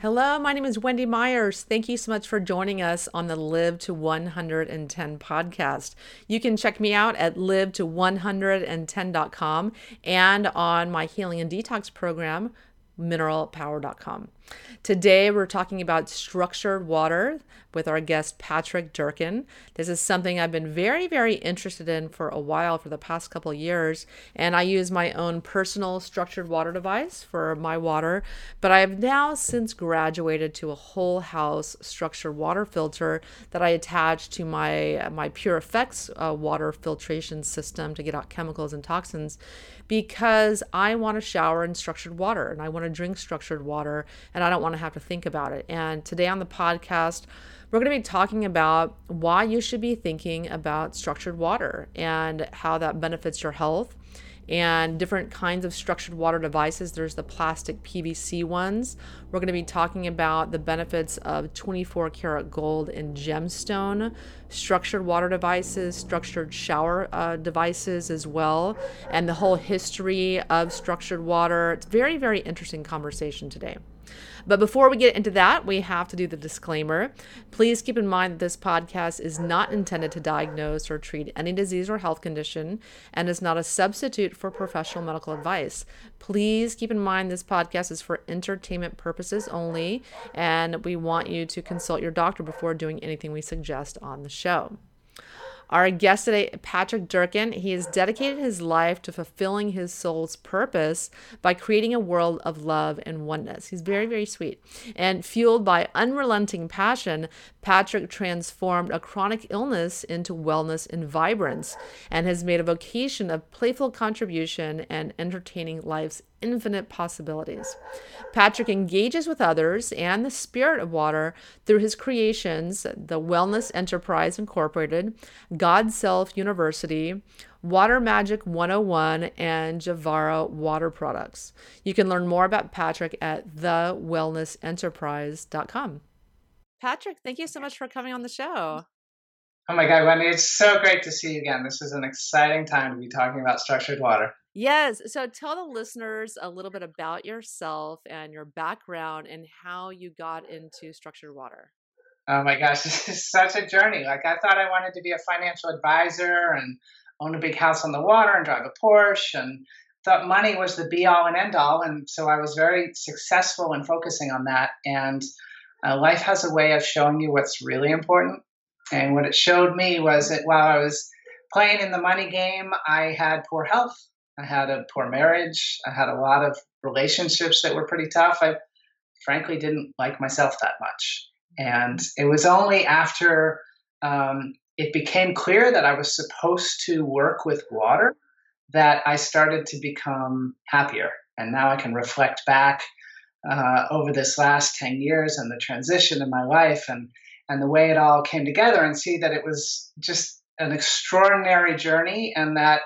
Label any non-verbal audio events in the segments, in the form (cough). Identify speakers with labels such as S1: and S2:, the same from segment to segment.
S1: Hello, my name is Wendy Myers. Thank you so much for joining us on the Live to 110 podcast. You can check me out at live to 110.com and on my healing and detox program, mineralpower.com. Today, we're talking about structured water with our guest Patrick Durkin. This is something I've been very, very interested in for a while, for the past couple years, and I use my own personal structured water device for my water. But I have now since graduated to a whole house structured water filter that I attach to my my Pure Effects uh, water filtration system to get out chemicals and toxins, because I want to shower in structured water and I want to drink structured water and I don't want to have to think about it. And today on the podcast, we're going to be talking about why you should be thinking about structured water and how that benefits your health and different kinds of structured water devices. There's the plastic PVC ones. We're going to be talking about the benefits of 24 karat gold and gemstone structured water devices, structured shower uh, devices as well, and the whole history of structured water. It's very, very interesting conversation today. But before we get into that, we have to do the disclaimer. Please keep in mind that this podcast is not intended to diagnose or treat any disease or health condition and is not a substitute for professional medical advice. Please keep in mind this podcast is for entertainment purposes only, and we want you to consult your doctor before doing anything we suggest on the show. Our guest today, Patrick Durkin, he has dedicated his life to fulfilling his soul's purpose by creating a world of love and oneness. He's very, very sweet. And fueled by unrelenting passion, Patrick transformed a chronic illness into wellness and vibrance and has made a vocation of playful contribution and entertaining life's infinite possibilities. Patrick engages with others and the spirit of water through his creations, the Wellness Enterprise Incorporated, God Self University, Water Magic 101, and Javara Water Products. You can learn more about Patrick at thewellnessenterprise.com. Patrick, thank you so much for coming on the show.
S2: Oh my God, Wendy, it's so great to see you again. This is an exciting time to be talking about structured water.
S1: Yes. So tell the listeners a little bit about yourself and your background and how you got into structured water.
S2: Oh my gosh, (laughs) this is such a journey. Like I thought I wanted to be a financial advisor and own a big house on the water and drive a Porsche and thought money was the be all and end all. And so I was very successful in focusing on that. And uh, life has a way of showing you what's really important. And what it showed me was that while I was playing in the money game, I had poor health. I had a poor marriage. I had a lot of relationships that were pretty tough. I frankly didn't like myself that much. And it was only after um, it became clear that I was supposed to work with water that I started to become happier. And now I can reflect back uh, over this last 10 years and the transition in my life and, and the way it all came together and see that it was just an extraordinary journey and that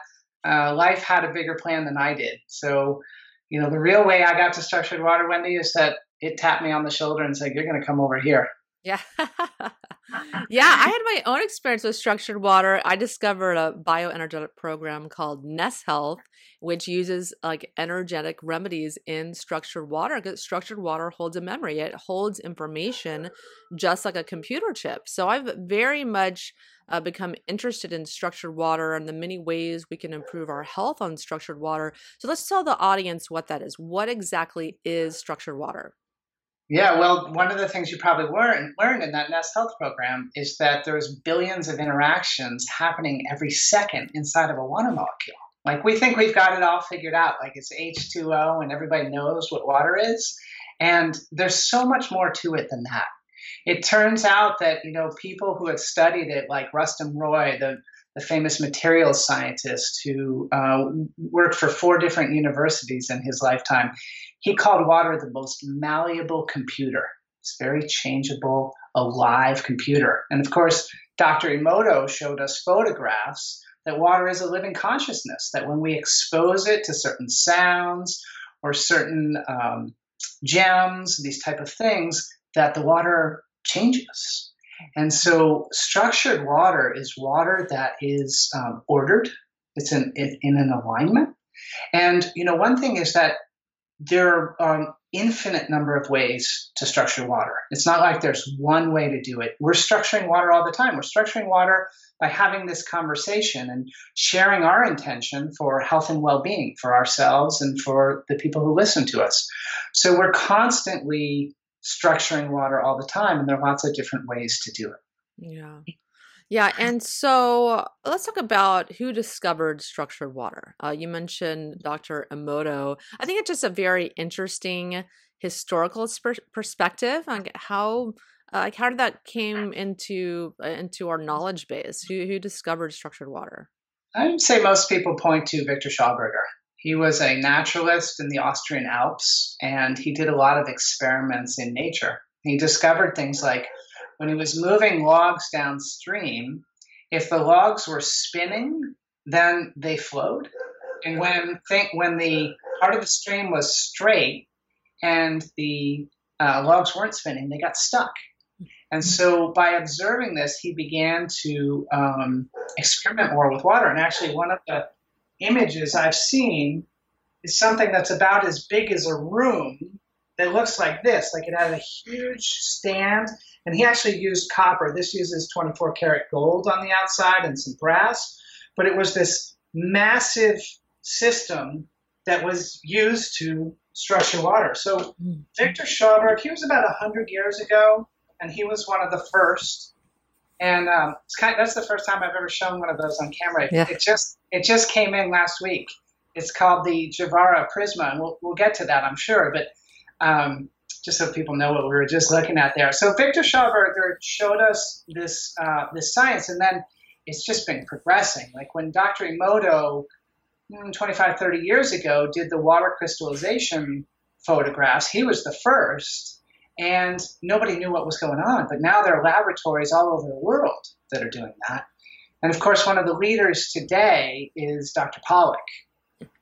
S2: uh, life had a bigger plan than I did. So, you know, the real way I got to structured water, Wendy, is that it tapped me on the shoulder and said, "You're going to come over here."
S1: Yeah. (laughs) yeah, I (laughs) had my own experience with structured water. I discovered a bioenergetic program called NES Health, which uses like energetic remedies in structured water because structured water holds a memory. It holds information just like a computer chip. So I've very much uh, become interested in structured water and the many ways we can improve our health on structured water. So let's tell the audience what that is. What exactly is structured water?
S2: Yeah, well, one of the things you probably learned learned in that NES Health program is that there's billions of interactions happening every second inside of a water molecule. Like we think we've got it all figured out, like it's H2O and everybody knows what water is. And there's so much more to it than that it turns out that you know people who have studied it, like Rustum Roy, the the famous materials scientist who uh, worked for four different universities in his lifetime, he called water the most malleable computer. It's very changeable, alive computer. And of course, Dr. Emoto showed us photographs that water is a living consciousness, that when we expose it to certain sounds or certain um, gems, these type of things, that the water changes. And so structured water is water that is um, ordered, it's in, in, in an alignment. And, you know, one thing is that there are um, infinite number of ways to structure water. It's not like there's one way to do it. We're structuring water all the time. We're structuring water by having this conversation and sharing our intention for health and well-being for ourselves and for the people who listen to us. So we're constantly structuring water all the time and there are lots of different ways to do it.
S1: Yeah. Yeah, and so let's talk about who discovered structured water. Uh, you mentioned Dr. Emoto. I think it's just a very interesting historical perspective on how uh, like how did that came into uh, into our knowledge base? Who who discovered structured water?
S2: I would say most people point to Victor Schauberger. He was a naturalist in the Austrian Alps, and he did a lot of experiments in nature. He discovered things like when he was moving logs downstream, if the logs were spinning, then they flowed. And when think when the part of the stream was straight and the uh, logs weren't spinning, they got stuck. And so by observing this, he began to um, experiment more with water. And actually, one of the images I've seen is something that's about as big as a room that looks like this. Like it had a huge stand and he actually used copper. This uses 24 karat gold on the outside and some brass, but it was this massive system that was used to structure water. So hmm. Victor Schauberg, he was about 100 years ago, and he was one of the first. And um, it's kind of, that's the first time I've ever shown one of those on camera. Yeah. It just it just came in last week. It's called the Javara Prisma, and we'll, we'll get to that, I'm sure. But um, just so people know what we were just looking at there. So Victor Schauberger showed us this uh, this science, and then it's just been progressing. Like when Dr. Emoto, hmm, 25, 30 years ago, did the water crystallization photographs, he was the first, and nobody knew what was going on. But now there are laboratories all over the world that are doing that. And of course, one of the leaders today is Dr. Pollack,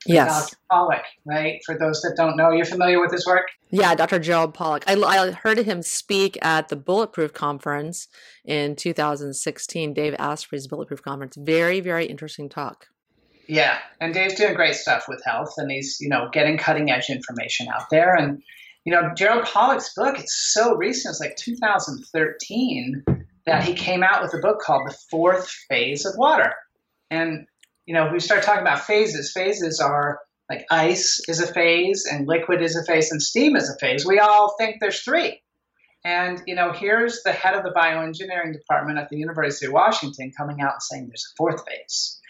S1: Yes.
S2: Dr. Pollack, right? For those that don't know, you're familiar with his work?
S1: Yeah, Dr. Gerald Pollack. I, I heard him speak at the Bulletproof Conference in 2016, Dave Asprey's Bulletproof Conference. Very, very interesting talk.
S2: Yeah, and Dave's doing great stuff with health, and he's you know getting cutting edge information out there. And you know, Gerald Pollack's book, it's so recent. It's like 2013 that he came out with a book called The Fourth Phase of Water. And you know, we start talking about phases, phases are like ice is a phase and liquid is a phase and steam is a phase. We all think there's three. And, you know, here's the head of the bioengineering department at the University of Washington coming out and saying there's a fourth phase.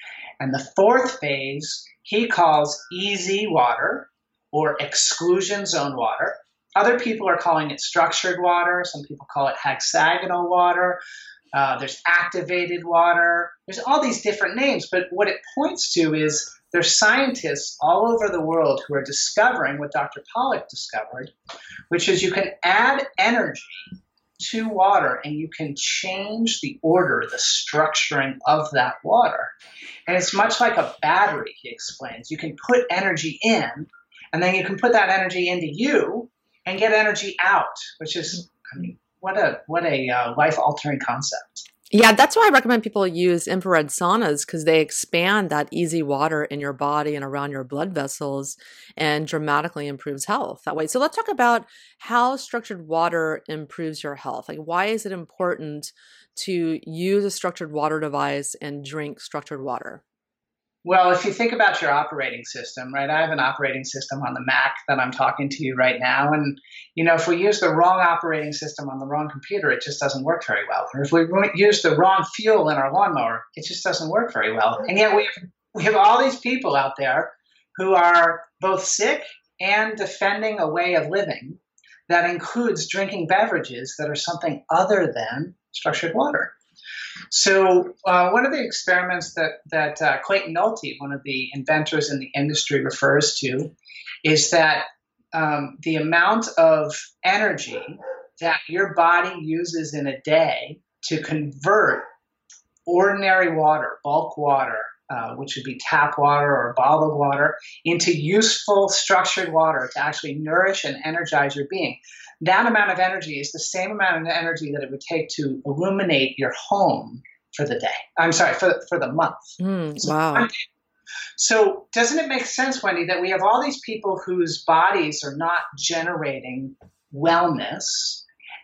S2: And the fourth phase he calls EZ water or exclusion zone water. Other people are calling it structured water. Some people call it hexagonal water. Uh, there's activated water. There's all these different names, but what it points to is there's scientists all over the world who are discovering what Dr. Pollack discovered, which is you can add energy to water and you can change the order, the structuring of that water. And it's much like a battery, he explains. You can put energy in, and then you can put that energy into you and get energy out, which is, I mean, what a what a uh, life altering concept.
S1: Yeah, that's why I recommend people use infrared saunas because they expand that EZ water in your body and around your blood vessels and dramatically improves health that way. So let's talk about how structured water improves your health. Like, why is it important to use a structured water device and drink structured water?
S2: Well, if you think about your operating system, right? I have an operating system on the Mac that I'm talking to you right now. And, you know, if we use the wrong operating system on the wrong computer, it just doesn't work very well. Or if we use the wrong fuel in our lawnmower, it just doesn't work very well. And yet we have, we have all these people out there who are both sick and defending a way of living that includes drinking beverages that are something other than structured water. So uh, one of the experiments that that uh, Clayton Nolte, one of the inventors in the industry, refers to, is that um, the amount of energy that your body uses in a day to convert ordinary water, bulk water, uh, which would be tap water or bottled water, into useful structured water to actually nourish and energize your being that amount of energy is the same amount of energy that it would take to illuminate your home for the day. I'm sorry, for, for the month.
S1: Mm, so wow.
S2: So, doesn't it make sense, Wendy, that we have all these people whose bodies are not generating wellness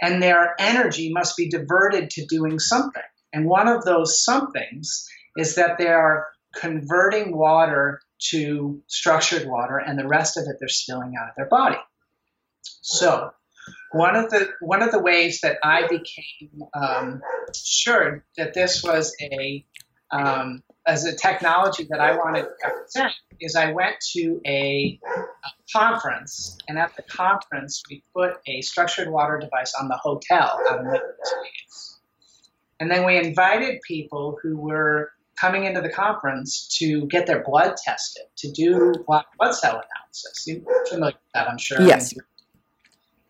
S2: and their energy must be diverted to doing something? And one of those somethings is that they are converting water to structured water and the rest of it they're spilling out of their body. So, one of the one of the ways that I became um, sure that this was a um, as a technology that I wanted to represent is I went to a, a, conference, and at the conference we put a structured water device on the hotel out and then we invited people who were coming into the conference to get their blood tested to do blood cell analysis. You're familiar with that, I'm sure.
S1: Yes.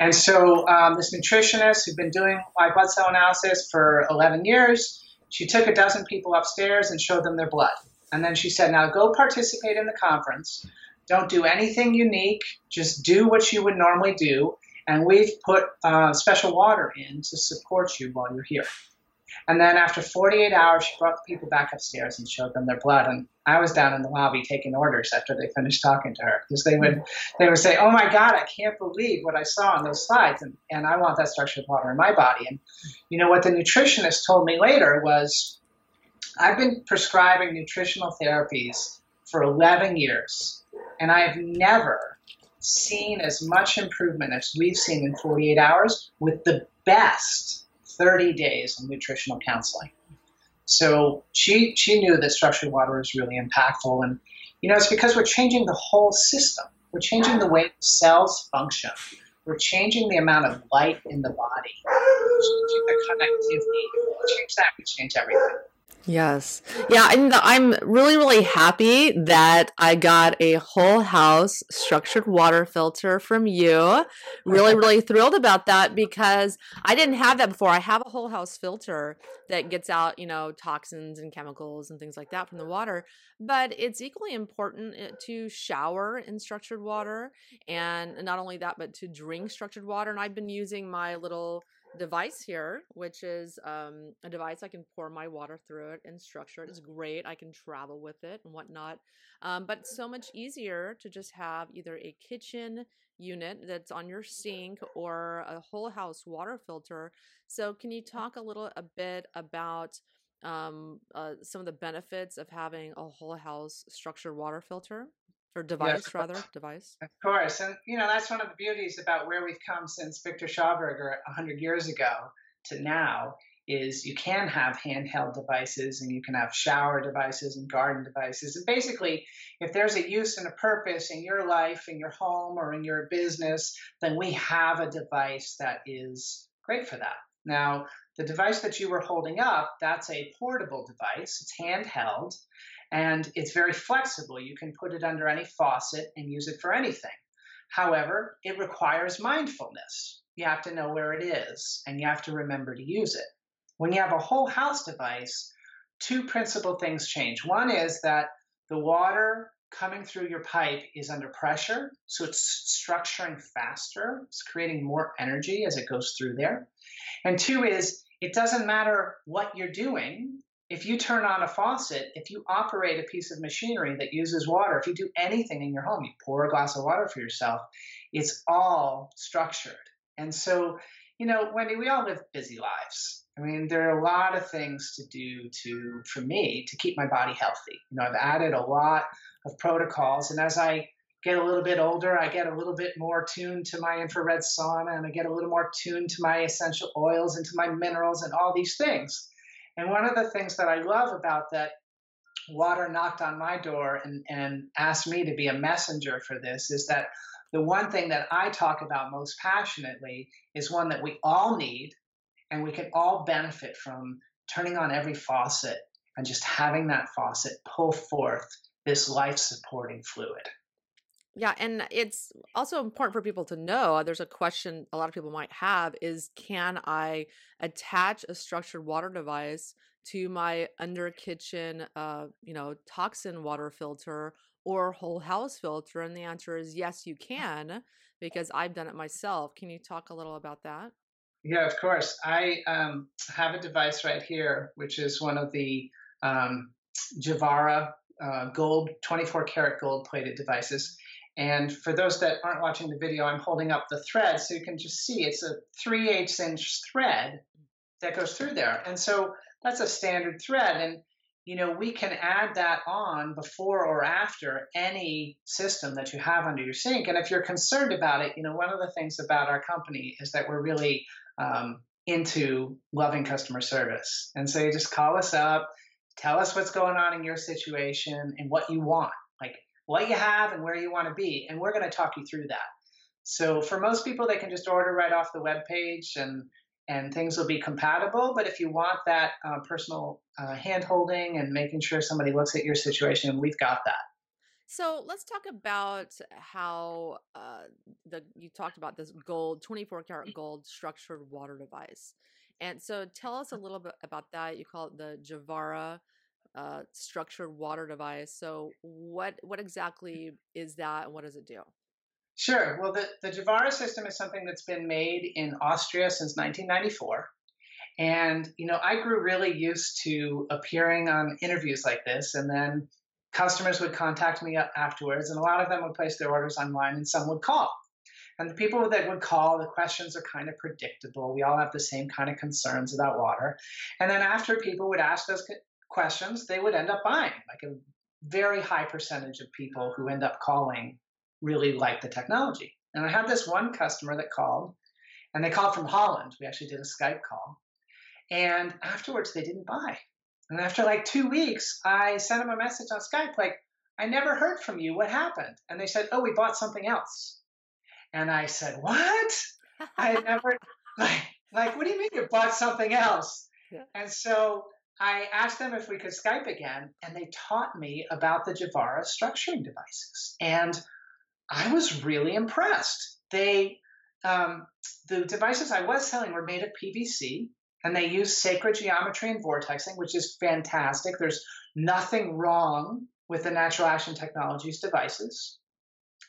S2: And so um, this nutritionist who'd been doing white blood cell analysis for 11 years, she took a dozen people upstairs and showed them their blood. And then she said, now go participate in the conference. Don't do anything unique. Just do what you would normally do. And we've put uh, special water in to support you while you're here. And then after 48 hours, she brought the people back upstairs and showed them their blood. And I was down in the lobby taking orders after they finished talking to her because they would they would say, "Oh my God, I can't believe what I saw on those slides," and and I want that structured water in my body. And you know what the nutritionist told me later was, I've been prescribing nutritional therapies for 11 years, and I have never seen as much improvement as we've seen in 48 hours with the best 30 days of nutritional counseling. So she she knew that structured water was really impactful, and you know it's because we're changing the whole system. We're changing the way cells function. We're changing the amount of light in the body. We're changing the connectivity. We change that, we change everything.
S1: Yes. Yeah. And I'm really, really happy that I got a whole house structured water filter from you. Really, really (laughs) thrilled about that because I didn't have that before. I have a whole house filter that gets out, you know, toxins and chemicals and things like that from the water. But it's equally important eh, to shower in structured water. And not only that, but to drink structured water. And I've been using my little device here, which is um, a device I can pour my water through it and structure it. It's great. I can travel with it and whatnot. Um, but it's so much easier to just have either a kitchen unit that's on your sink or a whole house water filter. So, can you talk a little a bit about um, uh, some of the benefits of having a whole house structured water filter? Or device yes, rather device.
S2: of course and you know that's one of the beauties about where we've come since victor schauberger 100 years ago to now is you can have handheld devices and you can have shower devices and garden devices. And basically if there's a use and a purpose in your life in your home or in your business then we have a device that is great for that. Now the device that you were holding up that's a portable device. It's handheld and it's very flexible. You can put it under any faucet and use it for anything. However, it requires mindfulness. You have to know where it is and you have to remember to use it. When you have a whole house device, two principal things change. One is that the water coming through your pipe is under pressure, so it's structuring faster, it's creating more energy as it goes through there. And two is it doesn't matter what you're doing, if you turn on a faucet, if you operate a piece of machinery that uses water, if you do anything in your home, you pour a glass of water for yourself, it's all structured. And so, you know, Wendy, we all live busy lives. I mean, there are a lot of things to do to, for me, to keep my body healthy. You know, I've added a lot of protocols, and as I get a little bit older, I get a little bit more tuned to my infrared sauna, and I get a little more tuned to my essential oils and to my minerals and all these things. And one of the things that I love about that water knocked on my door and, and asked me to be a messenger for this is that the one thing that I talk about most passionately is one that we all need and we can all benefit from turning on every faucet and just having that faucet pull forth this life supporting fluid.
S1: Yeah, and it's also important for people to know. There's a question a lot of people might have is can I attach a structured water device to my under kitchen uh, you know, toxin water filter or whole house filter? And the answer is yes, you can because I've done it myself. Can you talk a little about that?
S2: Yeah, of course. I um, have a device right here, which is one of the um, Javara uh, gold, 24 karat gold plated devices. And for those that aren't watching the video, I'm holding up the thread so you can just see it's a 3 8 inch thread that goes through there. And so that's a standard thread. And you know, we can add that on before or after any system that you have under your sink. And if you're concerned about it, you know, one of the things about our company is that we're really um, into loving customer service. And so you just call us up, tell us what's going on in your situation and what you want, like what you have and where you want to be. And we're going to talk you through that. So for most people, they can just order right off the web page and and things will be compatible. But if you want that uh, personal uh, hand holding and making sure somebody looks at your situation, we've got that.
S1: So let's talk about how uh, the you talked about this gold, 24 karat gold structured water device. And so tell us a little bit about that. You call it the Javara uh, structured water device. So what what exactly is that and what does it do?
S2: Sure. Well, the, the Javara system is something that's been made in Austria since 1994. And, you know, I grew really used to appearing on interviews like this, and then customers would contact me afterwards, and a lot of them would place their orders online, and some would call. And the people that would call, the questions are kind of predictable. We all have the same kind of concerns about water. And then after people would ask those questions, they would end up buying. Like a very high percentage of people who end up calling really like the technology. And I had this one customer that called, and they called from Holland. We actually did a Skype call. And afterwards, they didn't buy. And after like two weeks, I sent them a message on Skype like, I never heard from you. What happened? And they said, Oh, we bought something else. And I said, What? I (laughs) never, like, like, what do you mean you bought something else? Yeah. And so I asked them if we could Skype again, and they taught me about the Javara structuring devices. And I was really impressed. They um, the devices I was selling were made of PVC, and they use sacred geometry and vortexing, which is fantastic. There's nothing wrong with the Natural Action Technologies devices.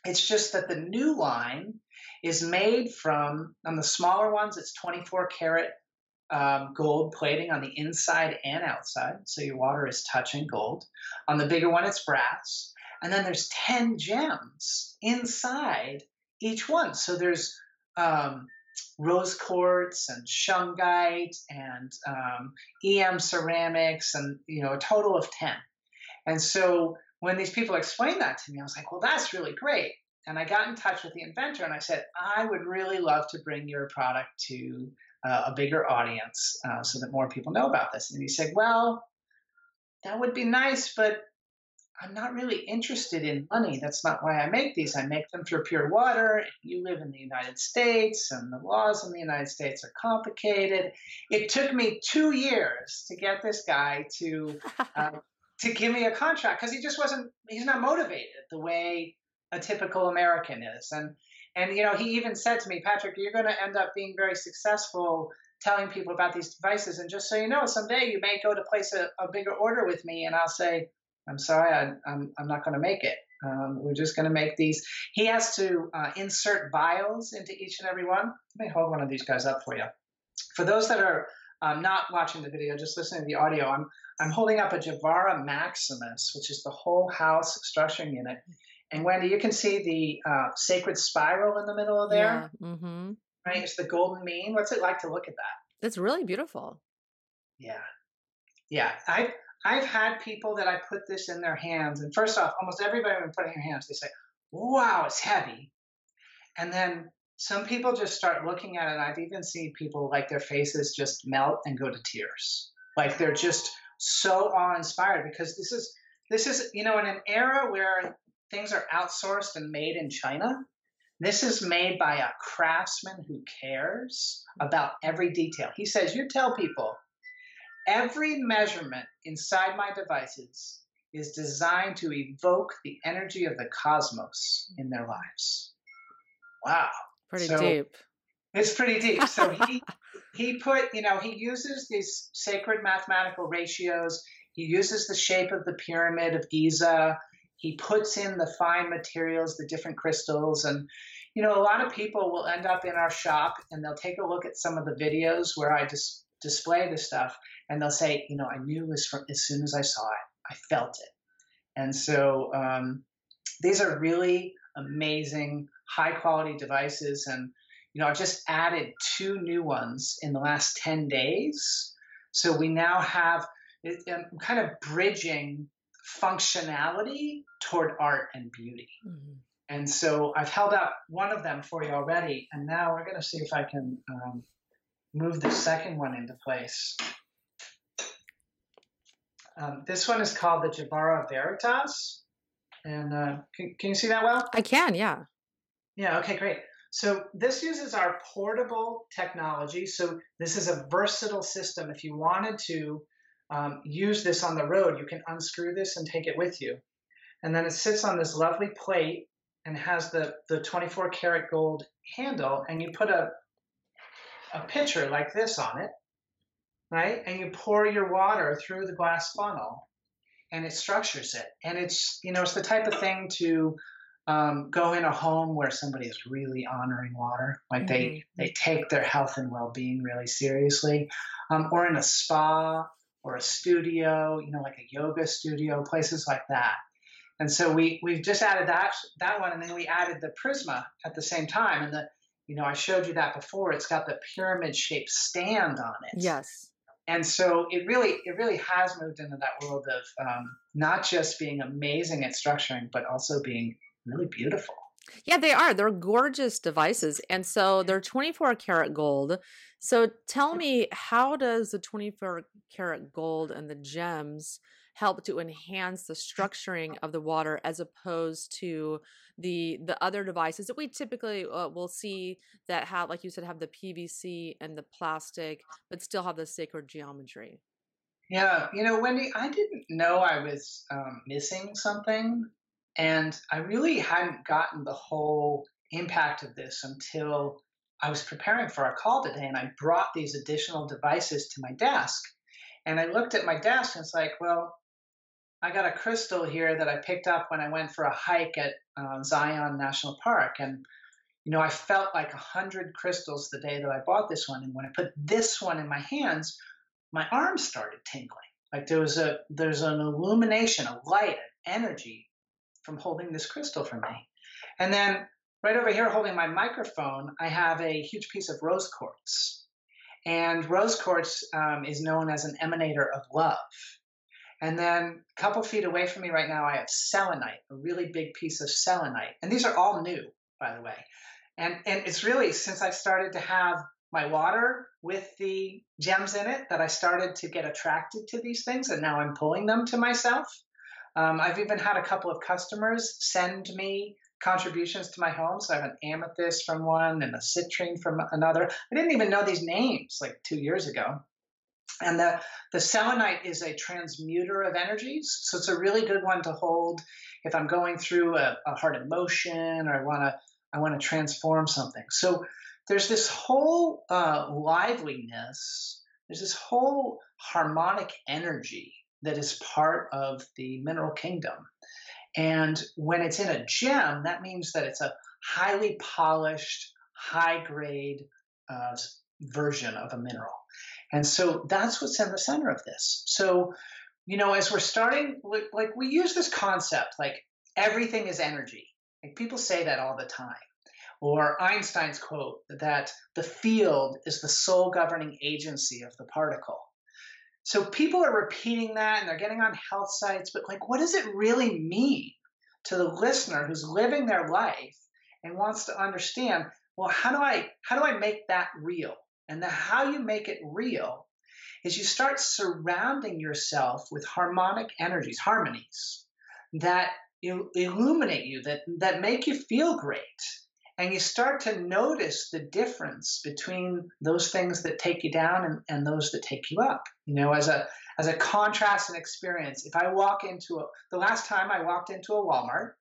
S2: It's just that the new line is made from, on the smaller ones, it's 24 karat um, gold plating on the inside and outside, so your water is touching gold. On the bigger one, it's brass. And then there's 10 gems inside each one. So there's um, rose quartz and shungite and um, EM ceramics and, you know, a total of 10. And so when these people explained that to me, I was like, well, that's really great. And I got in touch with the inventor and I said, I would really love to bring your product to uh, a bigger audience uh, so that more people know about this. And he said, well, that would be nice, but I'm not really interested in money. That's not why I make these. I make them for pure water. You live in the United States, and the laws in the United States are complicated. It took me two years to get this guy to (laughs) uh, to give me a contract because he just wasn't. He's not motivated the way a typical American is. And and you know, he even said to me, Patrick, you're going to end up being very successful telling people about these devices. And just so you know, someday you may go to place a, a bigger order with me, and I'll say I'm sorry, I, am I'm, I'm not going to make it. Um, we're just going to make these. He has to uh, insert vials into each and every one. Let me hold one of these guys up for you. For those that are um, not watching the video, just listening to the audio, I'm, I'm holding up a Javara Maximus, which is the whole house structuring unit. And Wendy, you can see the uh, sacred spiral in the middle of there. Yeah. Mm-hmm. Right? It's the golden mean. What's it like to look at that?
S1: It's really beautiful.
S2: Yeah. Yeah. I I've had people that I put this in their hands, and first off, almost everybody when putting in their hands, they say, "Wow, it's heavy," and then some people just start looking at it. I've even seen people like their faces just melt and go to tears, like they're just so awe-inspired because this is this is you know in an era where things are outsourced and made in China. This is made by a craftsman who cares about every detail. He says, You tell people Every measurement inside my devices is designed to evoke the energy of the cosmos in their lives. Wow.
S1: Pretty so deep.
S2: It's pretty deep. So (laughs) he he put, you know, he uses these sacred mathematical ratios. He uses the shape of the pyramid of Giza. He puts in the fine materials, the different crystals, and you know, a lot of people will end up in our shop and they'll take a look at some of the videos where I just display the stuff and they'll say, you know, I knew this from as soon as I saw it. I felt it. And so um, these are really amazing, high quality devices. And, you know, I've just added two new ones in the last 10 days. So we now have I'm kind of bridging functionality toward art and beauty. Mm-hmm. And so I've held up one of them for you already, and now we're going to see if I can um, move the second one into place. Um, this one is called the Javara Veritas. And uh, can, can you see that well?
S1: I can, yeah.
S2: Yeah, okay, great. So this uses our portable technology. So this is a versatile system. If you wanted to um, use this on the road, you can unscrew this and take it with you. And then it sits on this lovely plate and has the, the 24 karat gold handle, and you put a, a pitcher like this on it, right? And you pour your water through the glass funnel and it structures it. And it's, you know, it's the type of thing to um, go in a home where somebody is really honoring water, like mm-hmm. they, they take their health and well being really seriously, um, or in a spa or a studio, you know, like a yoga studio, places like that. And so we we've just added that that one, and then we added the Prisma at the same time. And the you know I showed you that before. It's got the pyramid shaped stand on it.
S1: Yes.
S2: And so it really it really has moved into that world of um, not just being amazing at structuring, but also being really beautiful.
S1: Yeah, they are. They're gorgeous devices. And so they're 24 karat gold. So tell me, how does the 24 karat gold and the gems help to enhance the structuring of the water as opposed to the the other devices that we typically uh, will see that have like you said have the PVC and the plastic but still have the sacred geometry
S2: yeah you know Wendy I didn't know I was um, missing something and I really hadn't gotten the whole impact of this until I was preparing for our call today and I brought these additional devices to my desk and I looked at my desk and it's like well I got a crystal here that I picked up when I went for a hike at uh, Zion National Park, and you know I felt like a hundred crystals the day that I bought this one. And when I put this one in my hands, my arms started tingling. Like there was a there's an illumination, a light, an energy from holding this crystal for me. And then right over here, holding my microphone, I have a huge piece of rose quartz. And rose quartz um, is known as an emanator of love. And then a couple feet away from me right now, I have selenite, a really big piece of selenite. And these are all new, by the way. And, and it's really since I started to have my water with the gems in it that I started to get attracted to these things. And now I'm pulling them to myself. Um, I've even had a couple of customers send me contributions to my home. So I have an amethyst from one and a citrine from another. I didn't even know these names like two years ago. And the, the selenite is a transmuter of energies. So it's a really good one to hold if I'm going through a, a hard emotion or I want to I want to transform something. So there's this whole uh, liveliness, there's this whole harmonic energy that is part of the mineral kingdom. And when it's in a gem, that means that it's a highly polished, high grade uh, version of a mineral. And so that's what's in the center of this. So, you know, as we're starting, like we use this concept, like everything is energy. Like people say that all the time. Or Einstein's quote that the field is the sole governing agency of the particle. So people are repeating that and they're getting on health sites, but like, what does it really mean to the listener who's living their life and wants to understand? Well, how do I how do I make that real? And the how you make it real is you start surrounding yourself with harmonic energies, harmonies that illuminate you, that, that make you feel great. And you start to notice the difference between those things that take you down and, and those that take you up. You know, as a as a contrast and experience, if I walk into a the last time I walked into a Walmart,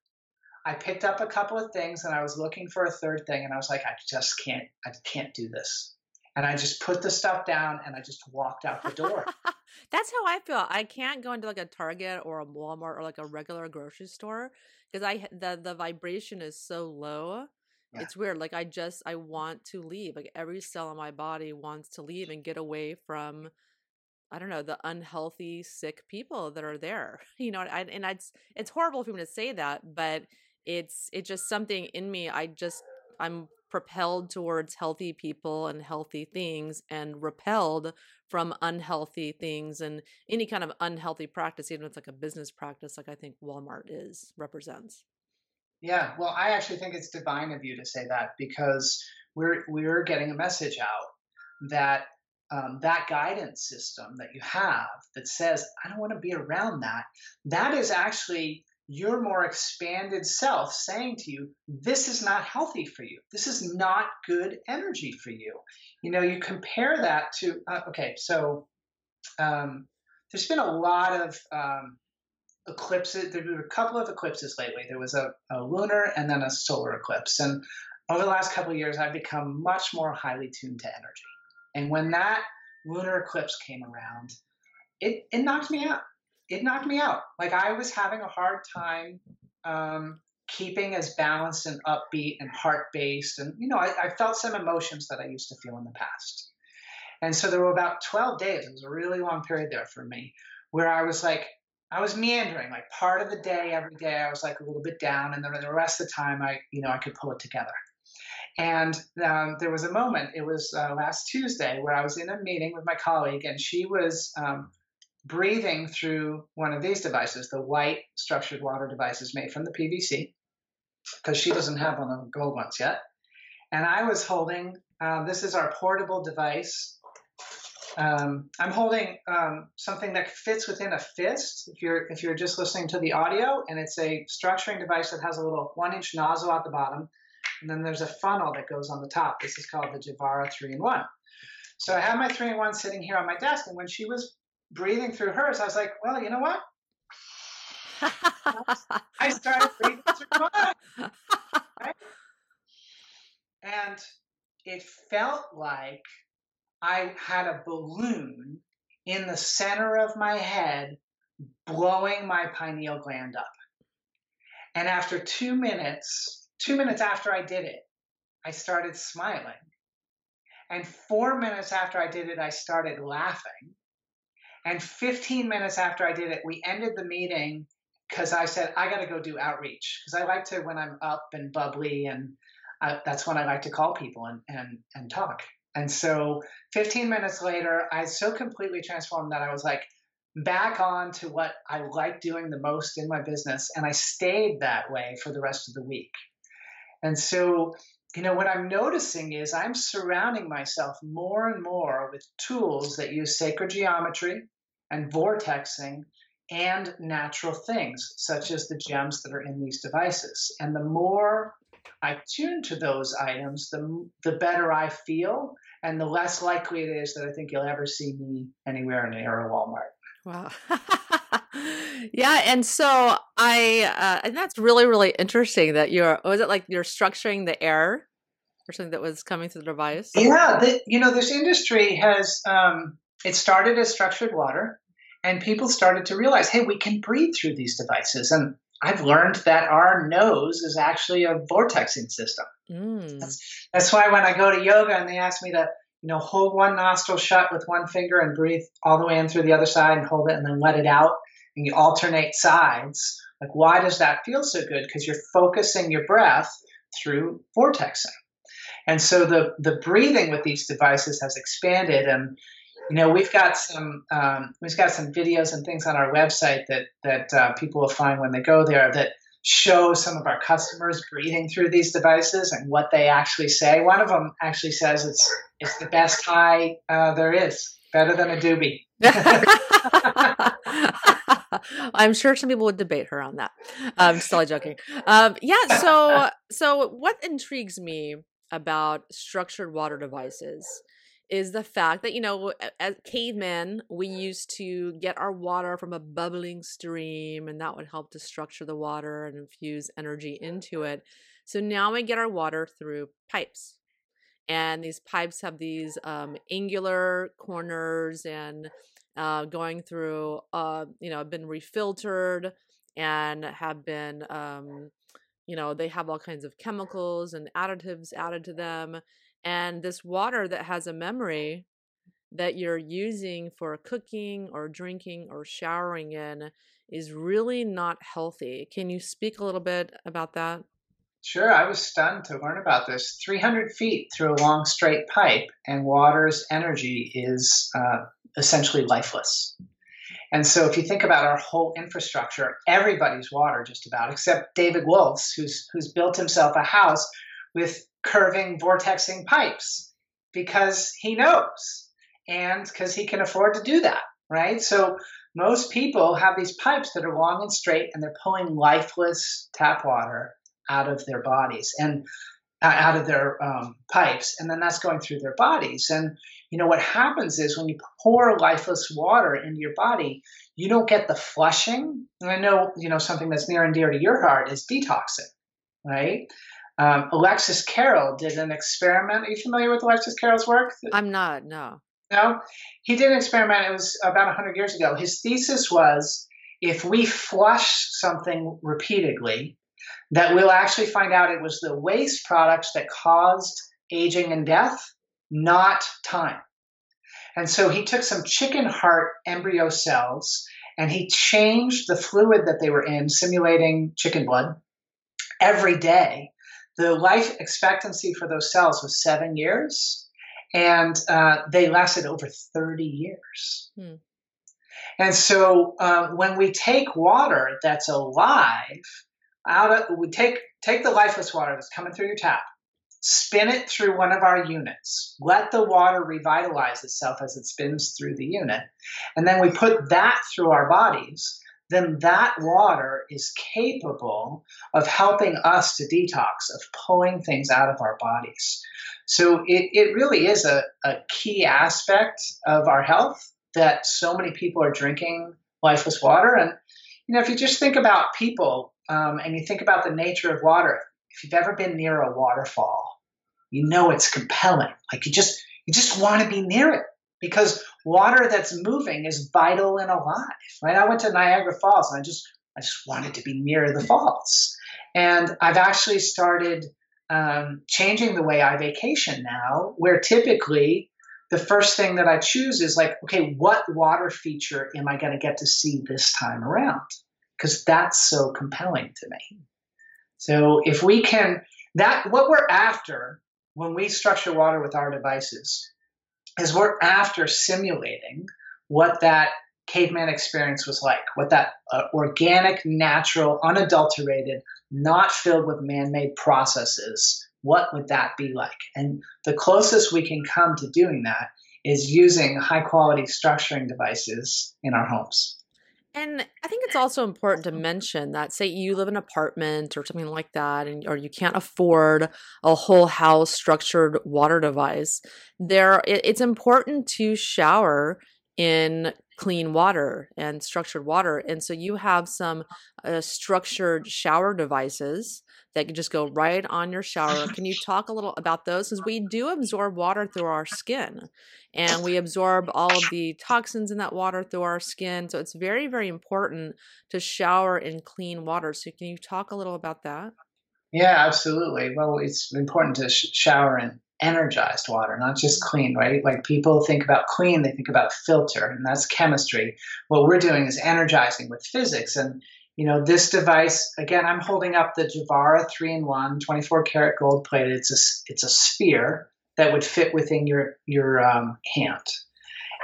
S2: I picked up a couple of things and I was looking for a third thing and I was like, I just can't I can't do this and I just put the stuff down and I just walked out the door. (laughs)
S1: That's how I feel. I can't go into like a Target or a Walmart or like a regular grocery store because I the the vibration is so low. Yeah. It's weird. Like I just I want to leave. Like every cell in my body wants to leave and get away from I don't know the unhealthy, sick people that are there. (laughs) You know, I, and it's it's horrible for me to say that, but it's it's just something in me. I just I'm propelled towards healthy people and healthy things and repelled from unhealthy things and any kind of unhealthy practice even if it's like a business practice like i think walmart is represents
S2: yeah well i actually think it's divine of you to say that because we're we're getting a message out that um, that guidance system that you have that says i don't want to be around that that is actually your more expanded self saying to you, this is not healthy for you. This is not good energy for you. You know, you compare that to, uh, okay, so um, there's been a lot of um, eclipses. There were a couple of eclipses lately. There was a, a, lunar and then a solar eclipse. And over the last couple of years, I've become much more highly tuned to energy. And when that lunar eclipse came around, it, it knocked me out it knocked me out. Like I was having a hard time um, keeping as balanced and upbeat and heart based. And, you know, I, I, felt some emotions that I used to feel in the past. And so there were about 12 days, it was a really long period there for me, where I was like, I was meandering, like part of the day, every day, I was like a little bit down. And then the rest of the time, I, you know, I could pull it together. And um, there was a moment, it was uh, last Tuesday, where I was in a meeting with my colleague, and she was um, breathing through one of these devices, the white structured water devices made from the PVC, because she doesn't have one of the gold ones yet. And I was holding, uh, this is our portable device. Um, I'm holding um, something that fits within a fist. If you're if you're just listening to the audio, and it's a structuring device that has a little one-inch nozzle at the bottom, and then there's a funnel that goes on the top. This is called the Javara three-in-one. So I have my three-in-one sitting here on my desk, and when she was breathing through hers, I was like, well, you know what? (laughs) I started breathing through mine. Right? And it felt like I had a balloon in the center of my head blowing my pineal gland up. And after two minutes, two minutes after I did it, I started smiling. And four minutes after I did it, I started laughing. And 15 minutes after I did it, we ended the meeting because I said, I got to go do outreach. Because I like to, when I'm up and bubbly, and I, that's when I like to call people and, and, and talk. And so 15 minutes later, I so completely transformed that I was like back on to what I like doing the most in my business. And I stayed that way for the rest of the week. And so, you know, what I'm noticing is I'm surrounding myself more and more with tools that use sacred geometry, and vortexing and natural things, such as the gems that are in these devices. And the more I tune to those items, the, the better I feel, and the less likely it is that I think you'll ever see me anywhere in near a Walmart.
S1: Wow. (laughs) yeah, and so I, uh, and that's really, really interesting that you're, was it like you're structuring the air or something that was coming through the device?
S2: Yeah, the, you know, this industry has, um, it started as structured water, and people started to realize, hey, we can breathe through these devices. And I've learned that our nose is actually a vortexing system. Mm. That's, that's why when I go to yoga and they ask me to, you know, hold one nostril shut with one finger and breathe all the way in through the other side and hold it and then let it out, and you alternate sides. Like, why does that feel so good? Because you're focusing your breath through vortexing. And so the the breathing with these devices has expanded, and you know we've got some um, we've got some videos and things on our website that that uh, people will find when they go there that show some of our customers breathing through these devices and what they actually say. One of them actually says it's it's the best high uh, there is, better than a doobie. (laughs)
S1: I'm sure some people would debate her on that. I'm still joking. Um, yeah. So, so what intrigues me about structured water devices is the fact that you know as cavemen we used to get our water from a bubbling stream and that would help to structure the water and infuse energy into it. So now we get our water through pipes. And these pipes have these um, angular corners and uh, going through uh, you know been refiltered and have been um, you know they have all kinds of chemicals and additives added to them and this water that has a memory that you're using for cooking or drinking or showering in is really not healthy. Can you speak a little bit about that?
S2: Sure, I was stunned to learn about this. 300 feet through a long straight pipe, and water's energy is uh, essentially lifeless. And so, if you think about our whole infrastructure, everybody's water just about, except David Wolfe's, who's who's built himself a house with curving, vortexing pipes because he knows and because he can afford to do that, right? So most people have these pipes that are long and straight, and they're pulling lifeless tap water out of their bodies and uh, out of their um, pipes, and then that's going through their bodies. And you know what happens is when you pour lifeless water into your body, you don't get the flushing. And I know you know something that's near and dear to your heart is detoxing, right? Um, Alexis Carrel did an experiment. Are you familiar with Alexis Carrel's work?
S1: I'm not. No.
S2: No, he did an experiment. It was about 100 years ago. His thesis was if we flush something repeatedly, that we'll actually find out it was the waste products that caused aging and death, not time. And so he took some chicken heart embryo cells and he changed the fluid that they were in, simulating chicken blood, every day. The life expectancy for those cells was seven years and uh, they lasted over 30 years. Hmm. And so uh, when we take water that's alive out of, we take take the lifeless water that's coming through your tap, spin it through one of our units, let the water revitalize itself as it spins through the unit, and then we put that through our bodies. Then that water is capable of helping us to detox, of pulling things out of our bodies. So it, it really is a, a key aspect of our health that so many people are drinking lifeless water. And, you know, if you just think about people um, and you think about the nature of water, if you've ever been near a waterfall, you know it's compelling. Like you just, you just want to be near it because water that's moving is vital and alive, right? I went to Niagara Falls and I just, I just wanted to be near the falls. And I've actually started um, changing the way I vacation now, where typically the first thing that I choose is like, okay, what water feature am I going to get to see this time around? Because that's so compelling to me. So if we can, that what we're after when we structure water with our devices is we're after simulating what that caveman experience was like, what that uh, organic, natural, unadulterated, not filled with man made processes, what would that be like? And the closest we can come to doing that is using high quality structuring devices in our homes.
S1: And I think it's also important to mention that, say, you live in an apartment or something like that, and or you can't afford a whole house structured water device. There, it's important to shower in clean water and structured water. And so you have some uh, structured shower devices that can just go right on your shower. Can you (laughs) talk a little about those? Because we do absorb water through our skin and we absorb all of the toxins in that water through our skin. So it's very, very important to shower in clean water. So can you talk a little about that?
S2: Yeah, absolutely. Well, it's important to sh- shower in energized water, not just clean, right? Like people think about clean, they think about filter, and that's chemistry. What we're doing is energizing with physics. And, you know, this device, again, I'm holding up the Javara 3 in 1, 24 karat gold plated. It's a, it's a sphere that would fit within your, your um, hand.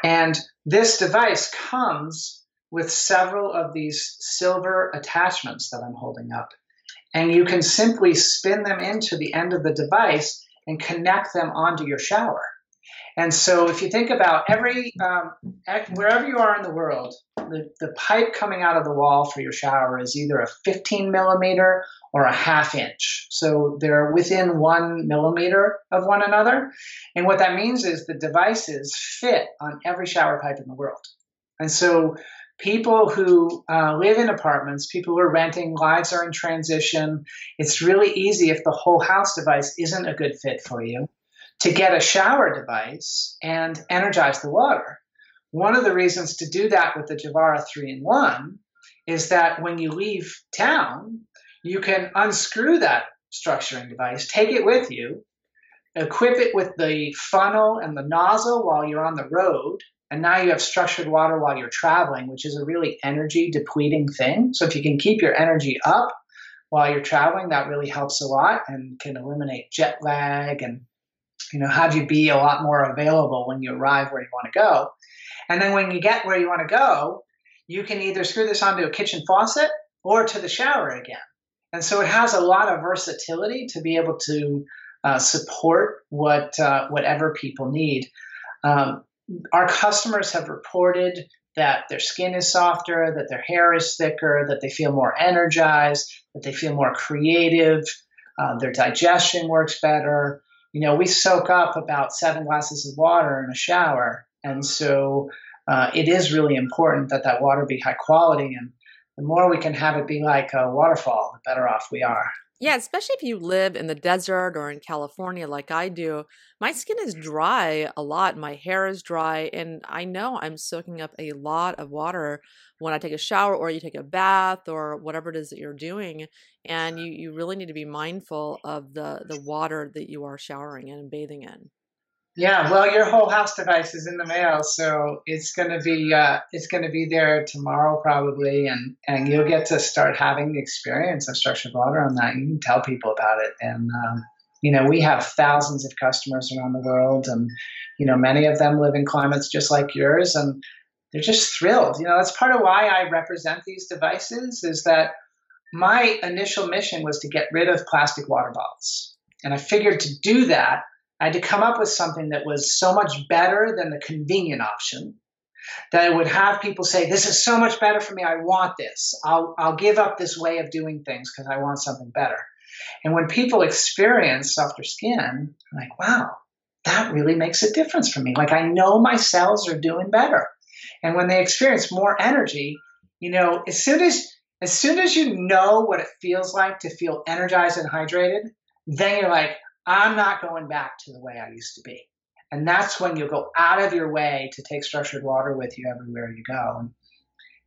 S2: And this device comes with several of these silver attachments that I'm holding up. And you can simply spin them into the end of the device and connect them onto your shower. And so, if you think about every um, wherever you are in the world, the, the pipe coming out of the wall for your shower is either a 15 millimeter or a half inch. So they're within one millimeter of one another. And what that means is the devices fit on every shower pipe in the world. And so people who uh, live in apartments, people who are renting, lives are in transition. It's really easy if the whole house device isn't a good fit for you to get a shower device and energize the water. One of the reasons to do that with the Javara 3 in 1 is that when you leave town, you can unscrew that structuring device, take it with you, equip it with the funnel and the nozzle while you're on the road. And now you have structured water while you're traveling, which is a really energy depleting thing. So if you can keep your energy up while you're traveling, that really helps a lot and can eliminate jet lag and you know have you be a lot more available when you arrive where you want to go. And then when you get where you want to go, you can either screw this onto a kitchen faucet or to the shower again. And so it has a lot of versatility to be able to uh, support what uh, whatever people need. Um, our customers have reported that their skin is softer, that their hair is thicker, that they feel more energized, that they feel more creative, uh, their digestion works better. You know, we soak up about seven glasses of water in a shower, and so uh, it is really important that that water be high quality. And the more we can have it be like a waterfall, the better off we are.
S1: Yeah, especially if you live in the desert or in California like I do. My skin is mm-hmm. dry a lot. My hair is dry. And I know I'm soaking up a lot of water when I take a shower or you take a bath or whatever it is that you're doing. And you, you really need to be mindful of the, the water that you are showering in and bathing in.
S2: Yeah, well, your whole house device is in the mail, so it's gonna be uh, it's gonna be there tomorrow probably, and and you'll get to start having the experience of structured water on that. You can tell people about it, and um, you know we have thousands of customers around the world, and you know many of them live in climates just like yours, and they're just thrilled. You know that's part of why I represent these devices is that my initial mission was to get rid of plastic water bottles, and I figured to do that I had to come up with something that was so much better than the convenient option that it would have people say, This is so much better for me. I want this. I'll, I'll give up this way of doing things because I want something better. And when people experience softer skin, I'm like, wow, that really makes a difference for me. Like I know my cells are doing better. And when they experience more energy, you know, as soon as as soon as you know what it feels like to feel energized and hydrated, then you're like, I'm not going back to the way I used to be. And that's when you'll go out of your way to take structured water with you everywhere you go. And,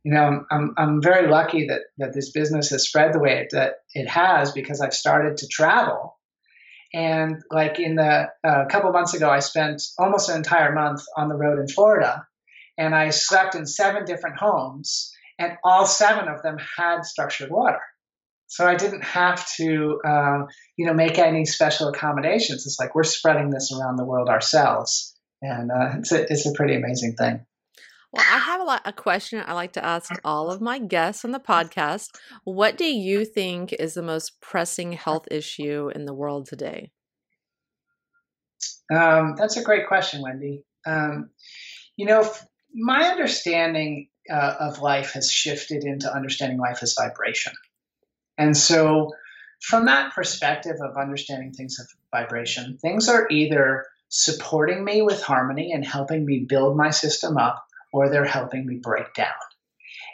S2: you know, I'm, I'm very lucky that, that this business has spread the way it, that it has because I've started to travel. And like in the a uh, couple months ago, I spent almost an entire month on the road in Florida, and I slept in seven different homes, and all seven of them had structured water. So I didn't have to, uh, you know, make any special accommodations. It's like we're spreading this around the world ourselves, and uh, it's a it's a pretty amazing thing.
S1: Well, I have a, lot, a question I like to ask all of my guests on the podcast. What do you think is the most pressing health issue in the world today?
S2: Um, that's a great question, Wendy. Um, you know, my understanding uh, of life has shifted into understanding life as vibration. And so, from that perspective of understanding things of vibration, things are either supporting me with harmony and helping me build my system up, or they're helping me break down.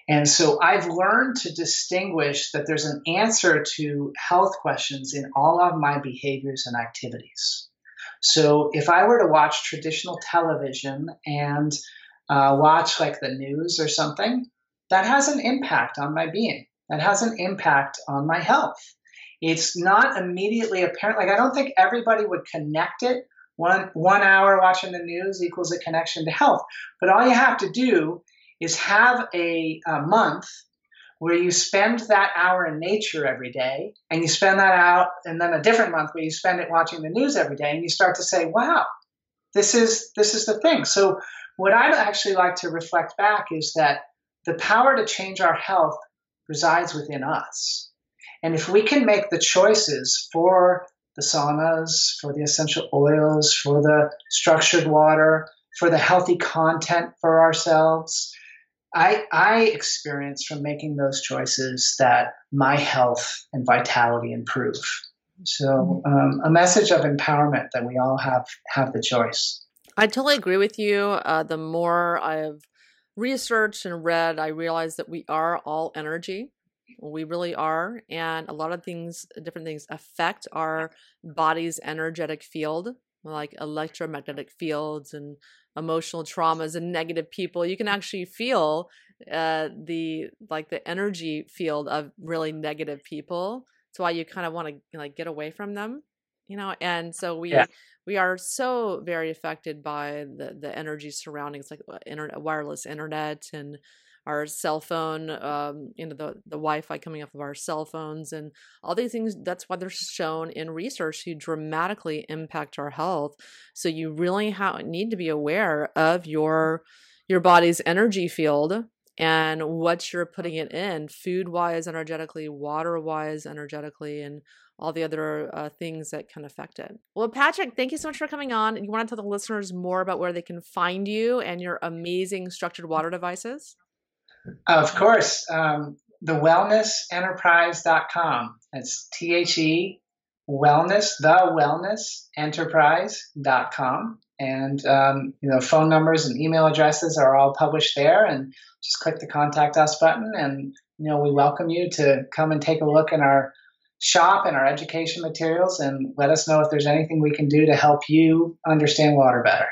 S2: And so I've learned to distinguish that there's an answer to health questions in all of my behaviors and activities. So if I were to watch traditional television and uh, watch like the news or something, that has an impact on my being that has an impact on my health. It's not immediately apparent. Like I don't think everybody would connect it. One one hour watching the news equals a connection to health. But all you have to do is have a, a month where you spend that hour in nature every day, and you spend that out, and then a different month where you spend it watching the news every day, and you start to say, "Wow, this is this is the thing." So, what I'd actually like to reflect back is that the power to change our health resides within us. And if we can make the choices for the saunas, for the essential oils, for the structured water, for the healthy content for ourselves, I, I experience from making those choices that my health and vitality improve. So, um, a message of empowerment that we all have have the choice.
S1: I totally agree with you. Uh, the more I've researched and read, I realized that we are all energy. We really are. And a lot of things, different things affect our body's energetic field, like electromagnetic fields and emotional traumas and negative people. You can actually feel uh, the like the energy field of really negative people. That's why you kind of want to like get away from them. You know and so we
S2: Yeah.
S1: we are so very affected by the the energy surroundings like uh, internet wireless internet and our cell phone um you know the the wi-fi coming off of our cell phones and all these things that's why they're shown in research to dramatically impact our health so you really ha- need to be aware of your your body's energy field and what you're putting it in food wise energetically water wise energetically and all the other uh, things that can affect it well patrick thank you so much for coming on And you want to tell the listeners more about where they can find you and your amazing structured water devices
S2: Of course, um, the wellnessenterprise.com. It's T H E wellness, the wellness enterprise.com. And, um, you know, phone numbers and email addresses are all published there. And just click the contact us button. And, you know, we welcome you to come and take a look in our shop and our education materials and let us know if there's anything we can do to help you understand water better.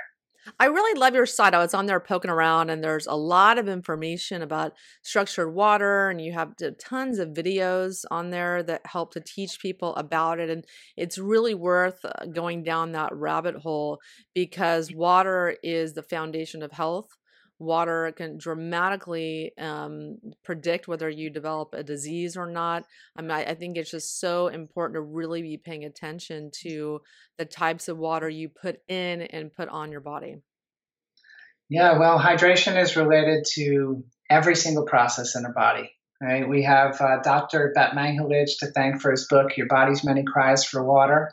S1: I really love your site. I was on there poking around, and there's a lot of information about structured water, and you have tons of videos on there that help to teach people about it. And it's really worth uh, going down that rabbit hole because water is the foundation of health. Water can dramatically um, predict whether you develop a disease or not. I mean, I, I think it's just so important to really be paying attention to the types of water you put in and put on your body.
S2: Yeah, well, hydration is related to every single process in our body. Right? We have uh, Dr. Batmanghelidj to thank for his book, Your Body's Many Cries for Water,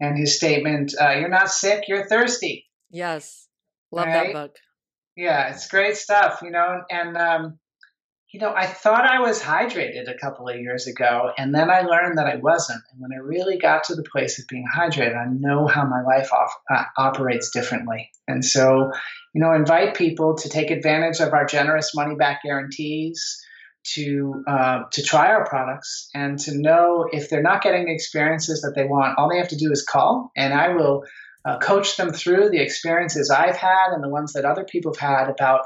S2: and his statement, uh, You're not sick, you're thirsty.
S1: Yes, love
S2: Right?
S1: that book.
S2: Yeah, it's great stuff, you know. And, um, you know, I thought I was hydrated a couple of years ago, and then I learned that I wasn't. And when I really got to the place of being hydrated, I know how my life off, uh, operates differently. And so, you know, invite people to take advantage of our generous money back guarantees, to uh, to try our products, and to know if they're not getting the experiences that they want. All they have to do is call, and I will uh, coach them through the experiences I've had and the ones that other people have had about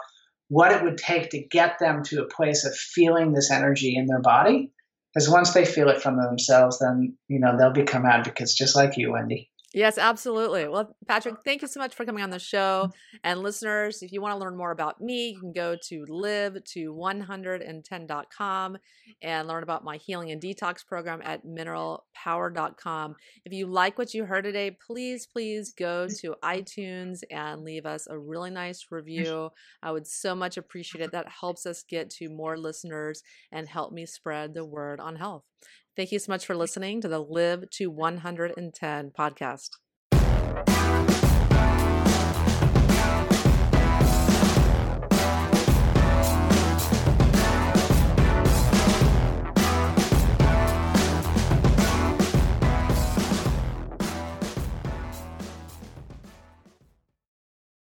S2: what it would take to get them to a place of feeling this energy in their body. Because once they feel it from themselves, then you know they'll become advocates just like you, Wendy.
S1: Yes, absolutely. Well, Patrick, oh. thank you so much for coming on the show. (laughs) And listeners, if you want to learn more about me, you can go to live to 110.com and learn about my healing and detox program at mineralpower.com. If you like what you heard today, please, please go to iTunes and leave us a really nice review. I would so much appreciate it. That helps us get to more listeners and help me spread the word on health. Thank you so much for listening to the Live to 110 podcast.